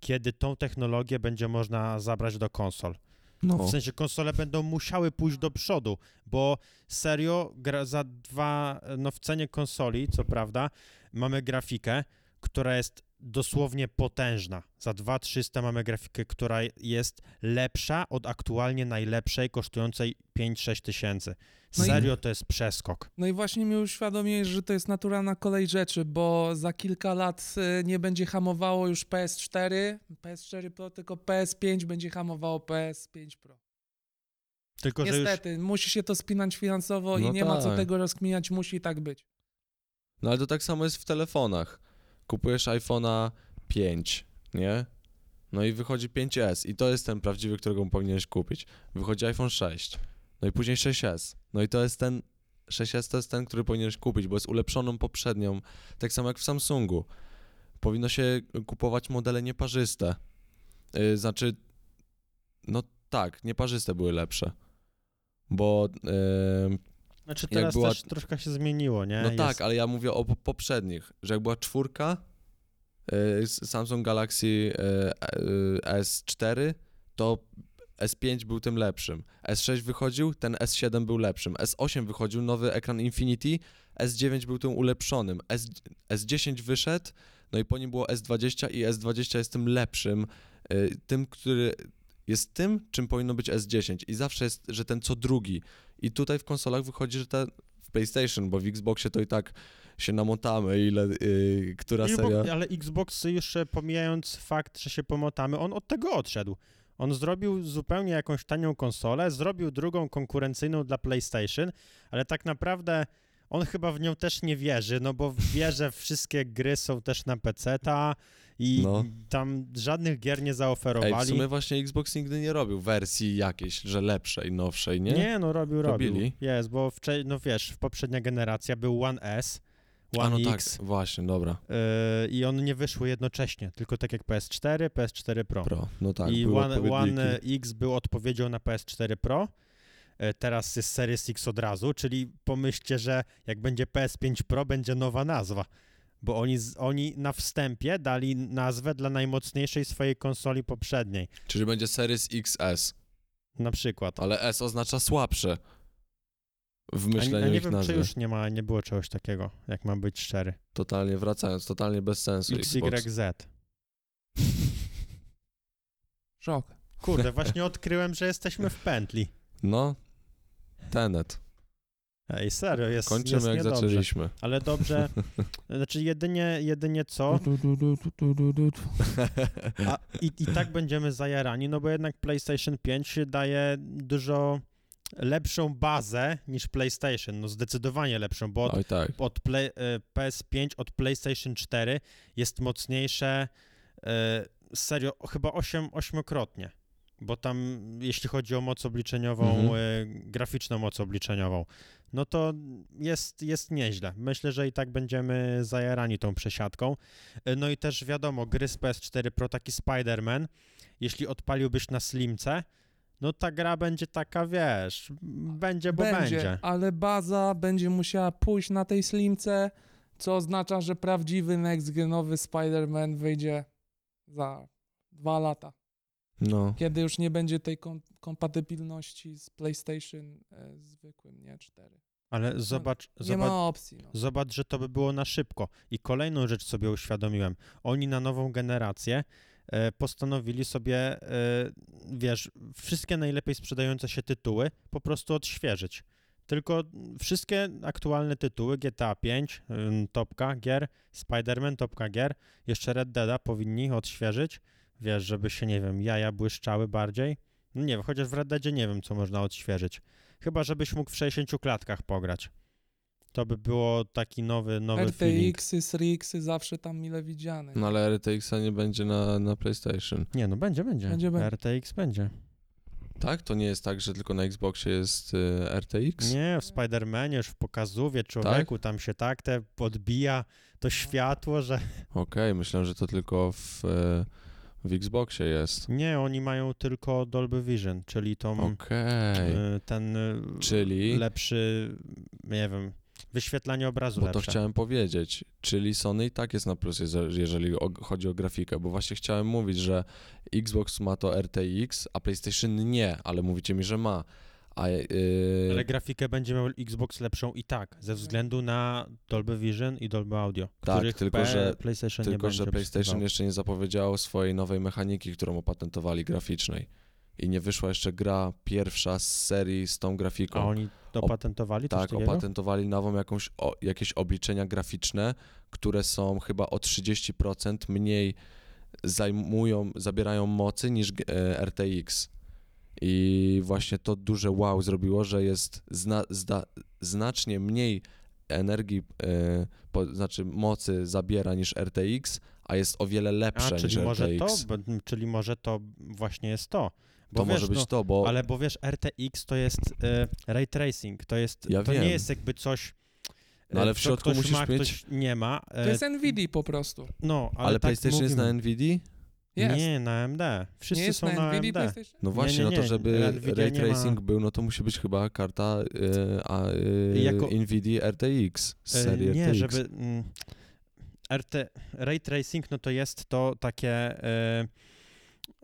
kiedy tą technologię będzie można zabrać do konsol. No, W sensie konsole będą musiały pójść do przodu, bo serio gra za dwa, no w cenie konsoli, co prawda, mamy grafikę, która jest dosłownie potężna. Za 2300 mamy grafikę, która jest lepsza od aktualnie najlepszej, kosztującej 5-6 tysięcy. No i- Serio, to jest przeskok. No i właśnie mi uświadomiłeś, że to jest naturalna kolej rzeczy, bo za kilka lat y, nie będzie hamowało już PS4, PS4 Pro, tylko PS5 będzie hamowało PS5 Pro. Tylko, że już Niestety, musi się to spinać finansowo i No nie ma co tak. tego rozkminiać, musi tak być. No ale to tak samo jest w telefonach. Kupujesz iPhone'a 5, nie? No i wychodzi 5S i to jest ten prawdziwy, którego powinieneś kupić. Wychodzi iPhone 6, no i później 6S. No i to jest ten, 6S to jest ten, który powinieneś kupić, bo jest ulepszoną poprzednią, tak samo jak w Samsungu. Powinno się kupować modele nieparzyste. Yy, znaczy, no tak, nieparzyste były lepsze. Bo yy, Znaczy Jak teraz była- też troszkę się zmieniło, nie? no Jest- tak, ale ja mówię o po- poprzednich, że jak była czwórka, y, Samsung Galaxy y, y, S4, to S5 był tym lepszym. S6 wychodził, ten S7 był lepszym. S8 wychodził, nowy ekran Infinity, S9 był tym ulepszonym. S, S10 wyszedł, no i po nim było S20 i S20 jest tym lepszym, tym, który jest tym, czym powinno być S10 i zawsze jest, że ten co drugi. I tutaj w konsolach wychodzi, że ten w PlayStation, bo w Xboxie to i tak się namotamy, ile, y, która I seria... ale Xbox już e, pomijając fakt, że się pomotamy, on od tego odszedł. On zrobił zupełnie jakąś tanią konsolę, zrobił drugą konkurencyjną dla PlayStation, ale tak naprawdę on chyba w nią też nie wierzy, no bo wie, że wszystkie gry są też na PC-ta i No. tam żadnych gier nie Ej, w zaoferowali. sumie właśnie Xbox nigdy nie robił wersji jakiejś, że lepszej, nowszej, nie? nie? no robił, robił. Robili? Jest, bo wcze- no wiesz, w poprzednia generacja był One S, One A no tak, X właśnie, dobra. yy, i one nie wyszły jednocześnie, tylko tak jak PS4, PS4 Pro. Pro, no tak, I One. One X był odpowiedzią na PS4 Pro. E, Teraz jest Series X od razu, czyli pomyślcie, że jak będzie PS5 Pro, będzie nowa nazwa. Bo oni, oni na wstępie dali nazwę dla najmocniejszej swojej konsoli poprzedniej. Czyli będzie Series XS, Na przykład. ale S oznacza słabsze w A, a myśleniu nie ich wiem, nazwy. czy już nie ma, nie było czegoś takiego, jak mam być szczery. Totalnie wracając, totalnie bez sensu. XYZ. Szok. Kurde, właśnie odkryłem, że jesteśmy w pętli. No, Tenet. Ej, serio, jest, Kończymy jest jak niedobrze. zaczęliśmy. Ale dobrze, znaczy jedynie, jedynie co. A i, i tak będziemy zajarani, no bo jednak PlayStation 5 daje dużo lepszą bazę niż PlayStation, no zdecydowanie lepszą, bo od, tak. od play, e, PS5 od PlayStation 4 jest mocniejsze e, serio chyba 8, ośmiokrotnie, bo tam jeśli chodzi o moc obliczeniową, Mhm. e, graficzną moc obliczeniową, no to jest, jest nieźle. Myślę, że i tak będziemy zajarani tą przesiadką. E, No i też wiadomo, gry z PS4 Pro, taki Spider-Man, jeśli odpaliłbyś na Slimce, no ta gra będzie taka, wiesz, będzie, bo będzie. ale baza będzie musiała pójść na tej slimce, co oznacza, że prawdziwy next-genowy Spider-Man wyjdzie za dwa lata, No. kiedy już nie będzie tej kom- kompatybilności z PlayStation e, zwykłym, nie 4. Ale zobacz, Nie zobacz, ma opcji. No. Zobacz, że to by było na szybko. I kolejną rzecz sobie uświadomiłem. Oni na nową generację e, postanowili sobie, e, wiesz, wszystkie najlepiej sprzedające się tytuły po prostu odświeżyć. Tylko wszystkie aktualne tytuły, GTA 5, ym, topka gier, Spider-Man, topka gier, jeszcze Red Deada powinni odświeżyć, wiesz, żeby się, nie wiem, jaja błyszczały bardziej. No nie wiem, chociaż w Red Deadzie nie wiem, co można odświeżyć. Chyba, żebyś mógł w 60 klatkach pograć. To by było taki nowy, nowy feeling. RTX-y, SRX-y zawsze tam mile widziane. no ale RTX-a nie będzie na, na PlayStation. Nie, no będzie, będzie. Będzie, będzie. RTX będzie. Tak? To nie jest tak, że tylko na Xboxie jest y, RTX? Nie, w Spider-Manie, już w pokazówie człowieku, tam się tak te podbija to światło, że... Okej, myślałem, że to tylko w, e, w Xboxie jest. Nie, oni mają tylko Dolby Vision, czyli tą, Okej. y, ten y, Czyli- lepszy, nie wiem, wyświetlanie obrazu Bo to lepsze. chciałem powiedzieć, czyli Sony i tak jest na plus, jeże- jeżeli chodzi o grafikę, bo właśnie chciałem mówić, że Xbox ma to RTX, a PlayStation nie, ale mówicie mi, że ma. A, yy, Ale grafikę będzie miał Xbox lepszą i tak, ze względu na Dolby Vision i Dolby Audio, Tak, tylko że- PlayStation tylko, że PlayStation jeszcze nie zapowiedziało swojej nowej mechaniki, którą opatentowali graficznej. I nie wyszła jeszcze gra pierwsza z serii z tą grafiką. A oni opatentowali coś Tak, opatentowali nową jakąś, o, jakieś obliczenia graficzne, które są chyba o 30% mniej zajmują, zabierają mocy niż e, RTX. I właśnie to duże wow zrobiło, że jest zna, zda, znacznie mniej energii, e, po, znaczy mocy zabiera niż RTX, a jest o wiele A, lepsze czyli niż może to, RTX. bo, czyli może to właśnie jest to. Bo to wiesz, może być no, to, bo Ale bo wiesz, RTX to jest e, ray tracing, to jest, Ja to wiem. nie jest jakby coś, No, ale e, w co środku ktoś musisz ma, mieć- ktoś nie ma. e, To jest NVIDIA po prostu. no, ale, ale tak PlayStation jest mówimy. na Nvidia? Jest. Nie, na AMD. Wszyscy nie są na na, NVIDIA AMD. No właśnie, nie, no to nie. żeby Nvidia ray nie ma- tracing był, no to musi być chyba karta y, a, y, Jako- Nvidia RTX z E, serii Nie, RTX. żeby... Mm, RT, ray tracing, no to jest to takie... E,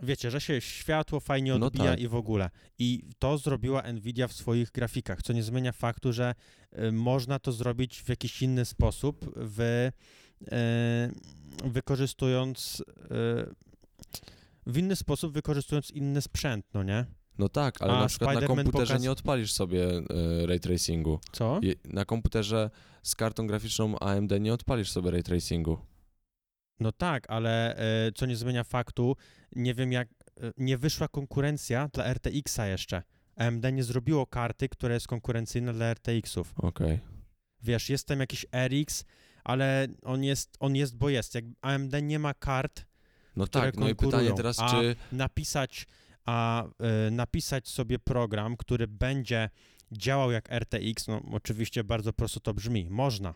wiecie, że się światło fajnie No odbija tak. i w ogóle. I to zrobiła Nvidia w swoich grafikach, co nie zmienia faktu, że e, można to zrobić w jakiś inny sposób, w, e, wykorzystując... W inny sposób wykorzystując inny sprzęt, no nie? No tak, ale A na przykład na komputerze pokaz- nie odpalisz sobie y, ray tracingu. Co? Je, na komputerze z kartą graficzną AMD nie odpalisz sobie ray tracingu. No tak, ale e, co nie zmienia faktu, nie wiem jak, e, nie wyszła konkurencja dla RTX-a jeszcze. AMD nie zrobiło karty, która jest konkurencyjna dla RTX-ów. Okej. Wiesz, jest tam jakiś RX, ale on jest, on jest, bo jest. Jak AMD nie ma kart, No tak, no i pytanie teraz, czy... napisać, a e, napisać sobie program, który będzie działał jak RTX, no oczywiście bardzo prosto to brzmi, można.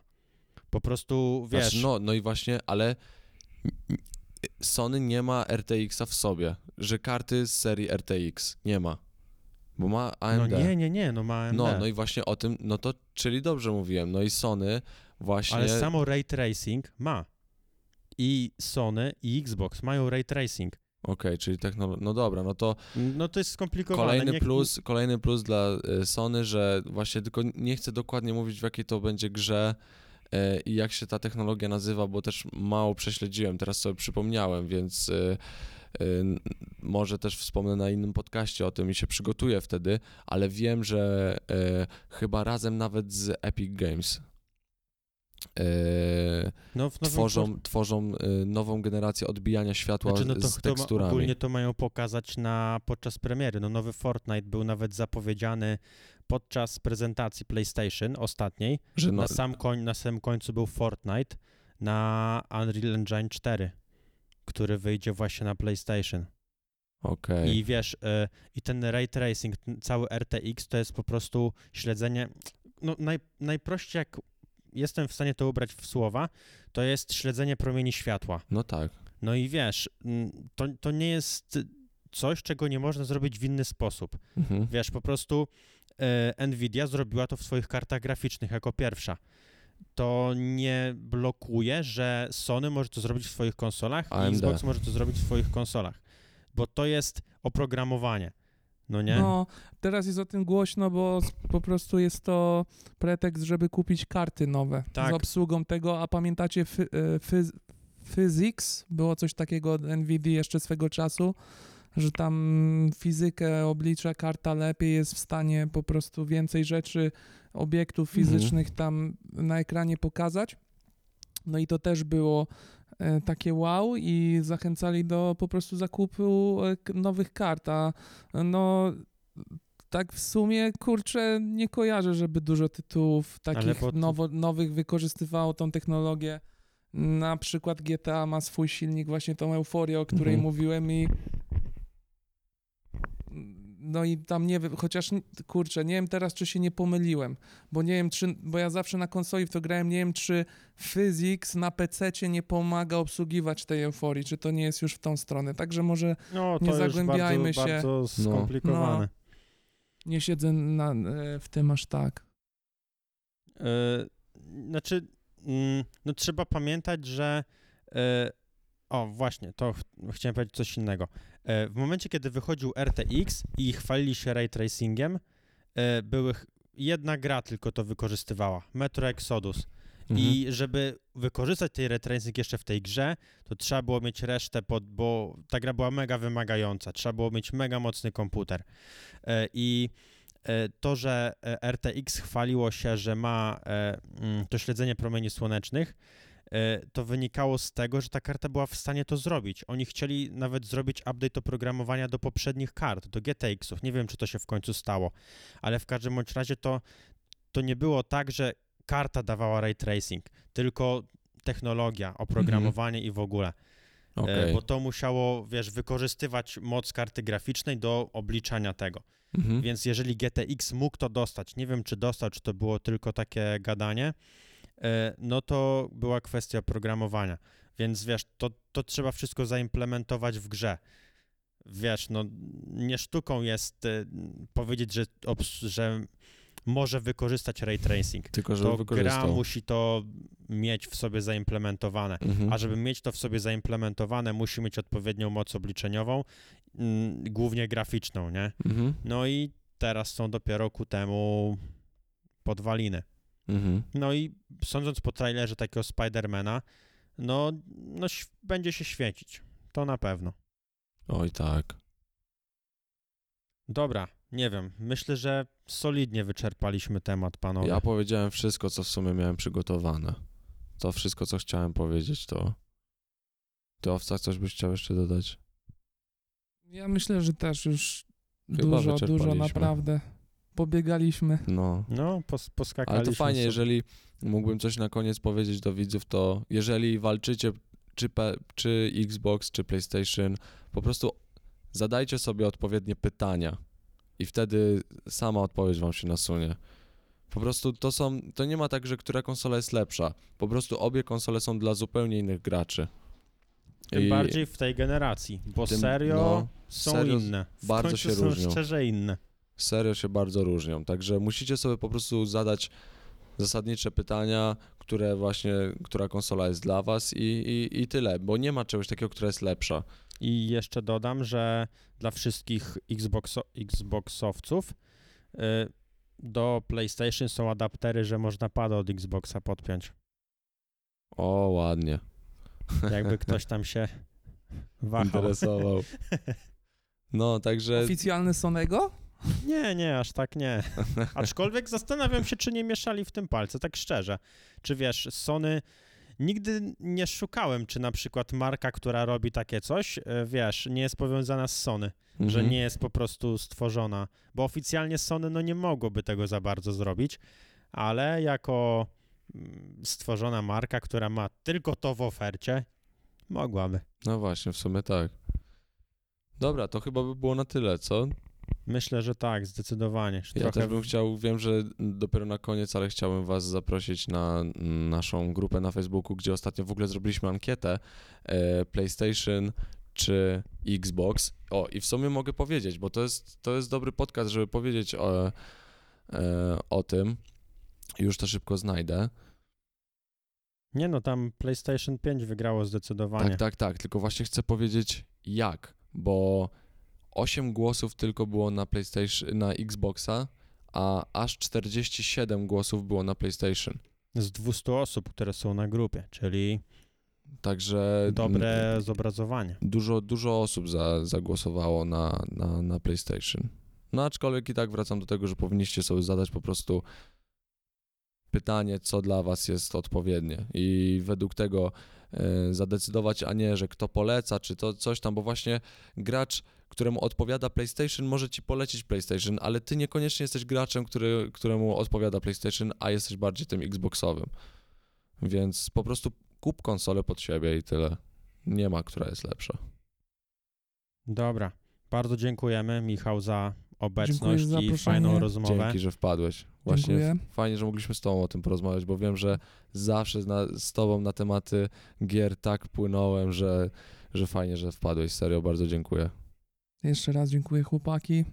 Po prostu, wiesz, Znaczy, no, no i właśnie, ale Sony nie ma RTX-a w sobie, że karty z serii RTX nie ma, bo ma no AMD. nie, nie, nie, no ma AMD. No, no i właśnie o tym, no to, czyli dobrze mówiłem, no i Sony właśnie... Ale samo ray tracing ma. I Sony, i Xbox mają ray tracing. Okej, czyli technologia, no dobra, no to No to jest skomplikowane. kolejny Nie- plus, kolejny plus dla y, Sony, że właśnie tylko nie chcę dokładnie mówić w jakiej to będzie grze y, i jak się ta technologia nazywa, bo też mało prześledziłem, teraz sobie przypomniałem, więc y, może też wspomnę na innym podcaście o tym i się przygotuję wtedy, ale wiem, że chyba razem nawet z Epic Games y, no, w nowym tworzą, tworzą y, nową generację odbijania światła Znaczy, no to, z to teksturami. ogólnie to mają pokazać na, podczas premiery. No nowy Fortnite był nawet zapowiedziany podczas prezentacji PlayStation ostatniej. że no, Na, sam koń, na samym końcu był Fortnite na Unreal Engine 4, który wyjdzie właśnie na PlayStation. okej. I wiesz, y, i ten ray tracing, ten cały RTX to jest po prostu śledzenie. No, naj, najprościej, jak jestem w stanie to ubrać w słowa, to jest śledzenie promieni światła. No tak. No i wiesz, mm, to, to nie jest coś, czego nie można zrobić w inny sposób. Mhm. Wiesz, po prostu e, Nvidia zrobiła to w swoich kartach graficznych jako pierwsza. To nie blokuje, że Sony może to zrobić w swoich konsolach i AMD. Xbox może to zrobić w swoich konsolach, bo to jest oprogramowanie. No nie? No, teraz jest o tym głośno, bo po prostu jest to pretekst, żeby kupić karty nowe Tak. z obsługą tego, a pamiętacie fy, e, Phys- Physics? Było coś takiego od NVIDIA jeszcze swego czasu, że tam fizykę oblicza karta lepiej, jest w stanie po prostu więcej rzeczy, obiektów Mhm. fizycznych tam na ekranie pokazać. No i to też było takie wow i zachęcali do po prostu zakupu e, nowych kart, a no tak w sumie, kurczę, nie kojarzę, żeby dużo tytułów takich to- nowo, nowych wykorzystywało tą technologię. Na przykład GTA ma swój silnik, właśnie tą euforię, o której Mhm. mówiłem i no i tam nie wiem, chociaż kurczę, nie wiem teraz, czy się nie pomyliłem, bo nie wiem, czy, bo ja zawsze na konsoli w to grałem, nie wiem, czy Physics na PC nie pomaga obsługiwać tej euforii, czy to nie jest już w tą stronę. Także może No, nie zagłębiajmy bardzo, się. bardzo skomplikowane. nie siedzę na, e, w tym aż tak. E, znaczy, mm, no trzeba pamiętać, że. E, o, właśnie, to ch chciałem powiedzieć coś innego. E, w momencie, kiedy wychodził RTX i chwalili się ray tracingiem, e, były jedna gra tylko to wykorzystywała, Metro Exodus. Mhm. I żeby wykorzystać tej ray tracing jeszcze w tej grze, to trzeba było mieć resztę, pod, bo ta gra była mega wymagająca. Trzeba było mieć mega mocny komputer. E, I e, to, że e, RTX chwaliło się, że ma e, mm, to śledzenie promieni słonecznych, to wynikało z tego, że ta karta była w stanie to zrobić. Oni chcieli nawet zrobić update oprogramowania do poprzednich kart, do GTX-ów. Nie wiem, czy to się w końcu stało, ale w każdym bądź razie to, to nie było tak, że karta dawała ray tracing, tylko technologia, oprogramowanie i w ogóle. E, Okej. Bo to musiało, wiesz, wykorzystywać moc karty graficznej do obliczania tego. Mhm. Więc jeżeli GTX mógł to dostać, nie wiem czy dostał, czy to było tylko takie gadanie, e, no to była kwestia oprogramowania. Więc wiesz, to, to trzeba wszystko zaimplementować w grze. Wiesz, no nie sztuką jest e, powiedzieć, że, że może wykorzystać ray tracing. Tylko, żeby To gra musi to mieć w sobie zaimplementowane. Mhm. A żeby mieć to w sobie zaimplementowane, musi mieć odpowiednią moc obliczeniową, mm, głównie graficzną, nie? Mhm. No i teraz są dopiero ku temu podwaliny. Mhm. No i sądząc po trailerze takiego Spidermana, no, no będzie się świecić. To na pewno. Oj tak. Dobra, nie wiem. Myślę, że solidnie wyczerpaliśmy temat, panowie. Ja powiedziałem wszystko, co w sumie miałem przygotowane. To wszystko, co chciałem powiedzieć, to... Ty, Owca, coś byś chciał jeszcze dodać? Ja myślę, że też już Chyba dużo, dużo naprawdę pobiegaliśmy. No. No, pos, poskakaliśmy. Ale to fajnie, sobie. jeżeli mógłbym coś na koniec powiedzieć do widzów, to jeżeli walczycie czy, czy Xbox, czy PlayStation, po prostu zadajcie sobie odpowiednie pytania i wtedy sama odpowiedź wam się nasunie. Po prostu to są, to nie ma tak, że która konsola jest lepsza. Po prostu obie konsole są dla zupełnie innych graczy. Tym I bardziej w tej generacji, bo Tym- serio no, są serio inne. W bardzo końcu się są różnią. szczerze inne. Serio się bardzo różnią. Także musicie sobie po prostu zadać zasadnicze pytania, które właśnie, która konsola jest dla was i, i, i tyle, bo nie ma czegoś takiego, która jest lepsza. I jeszcze dodam, że dla wszystkich Xboxo Xboxowców y, do PlayStation są adaptery, że można pada od Xboxa podpiąć. O, ładnie. Jakby ktoś tam się wahał. Interesował. No, także Oficjalny Sonego? Nie, nie, aż tak nie. Aczkolwiek zastanawiam się, czy nie mieszali w tym palce, tak szczerze. Czy wiesz, Sony... Nigdy nie szukałem, czy na przykład marka, która robi takie coś, y, wiesz, nie jest powiązana z Sony. że Mhm. nie jest po prostu stworzona, bo oficjalnie Sony no nie mogłoby tego za bardzo zrobić, ale jako mm, stworzona marka, która ma tylko to w ofercie, mogłaby. No właśnie, w sumie tak. Dobra, to chyba by było na tyle, co? Myślę, że tak, zdecydowanie. Już Ja Trochę też bym chciał, wiem, że dopiero na koniec, ale chciałbym was zaprosić na naszą grupę na Facebooku, gdzie ostatnio w ogóle zrobiliśmy ankietę e, PlayStation czy Xbox. O, i w sumie mogę powiedzieć, bo to jest, to jest dobry podcast, żeby powiedzieć o, e, o tym. Już to szybko znajdę. Nie no, tam PlayStation 5 wygrało zdecydowanie. Tak, tak, tak, tylko właśnie chcę powiedzieć jak, bo 8 głosów tylko było na PlayStation, na Xboxa, a aż 47 głosów było na PlayStation. Z 200 osób, które są na grupie, czyli Także dobre zobrazowanie. dużo, dużo osób za, zagłosowało na, na, na PlayStation. No aczkolwiek i tak wracam do tego, że powinniście sobie zadać po prostu pytanie, co dla was jest odpowiednie i według tego e, zadecydować, a nie, że kto poleca, czy to coś tam, bo właśnie gracz, któremu odpowiada PlayStation, może ci polecić PlayStation, ale ty niekoniecznie jesteś graczem, który, któremu odpowiada PlayStation, a jesteś bardziej tym Xboxowym. Więc po prostu kup konsolę pod siebie i tyle. Nie ma, która jest lepsza. Dobra, bardzo dziękujemy Michał za obecność za i fajną rozmowę. Dzięki, że wpadłeś. Właśnie Dziękuję. fajnie, że mogliśmy z tobą o tym porozmawiać, bo wiem, że zawsze na, z tobą na tematy gier tak płynąłem, że, że fajnie, że wpadłeś. Serio, bardzo dziękuję. Jeszcze raz dziękuję chłopaki.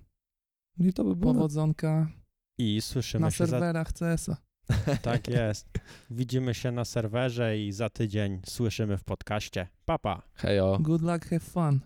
No i to by było. Powodzonka I słyszymy na się za serwerach CS-a. Tak jest. Widzimy się na serwerze i za tydzień słyszymy w podcaście. Papa. Hejo. Good luck, have fun.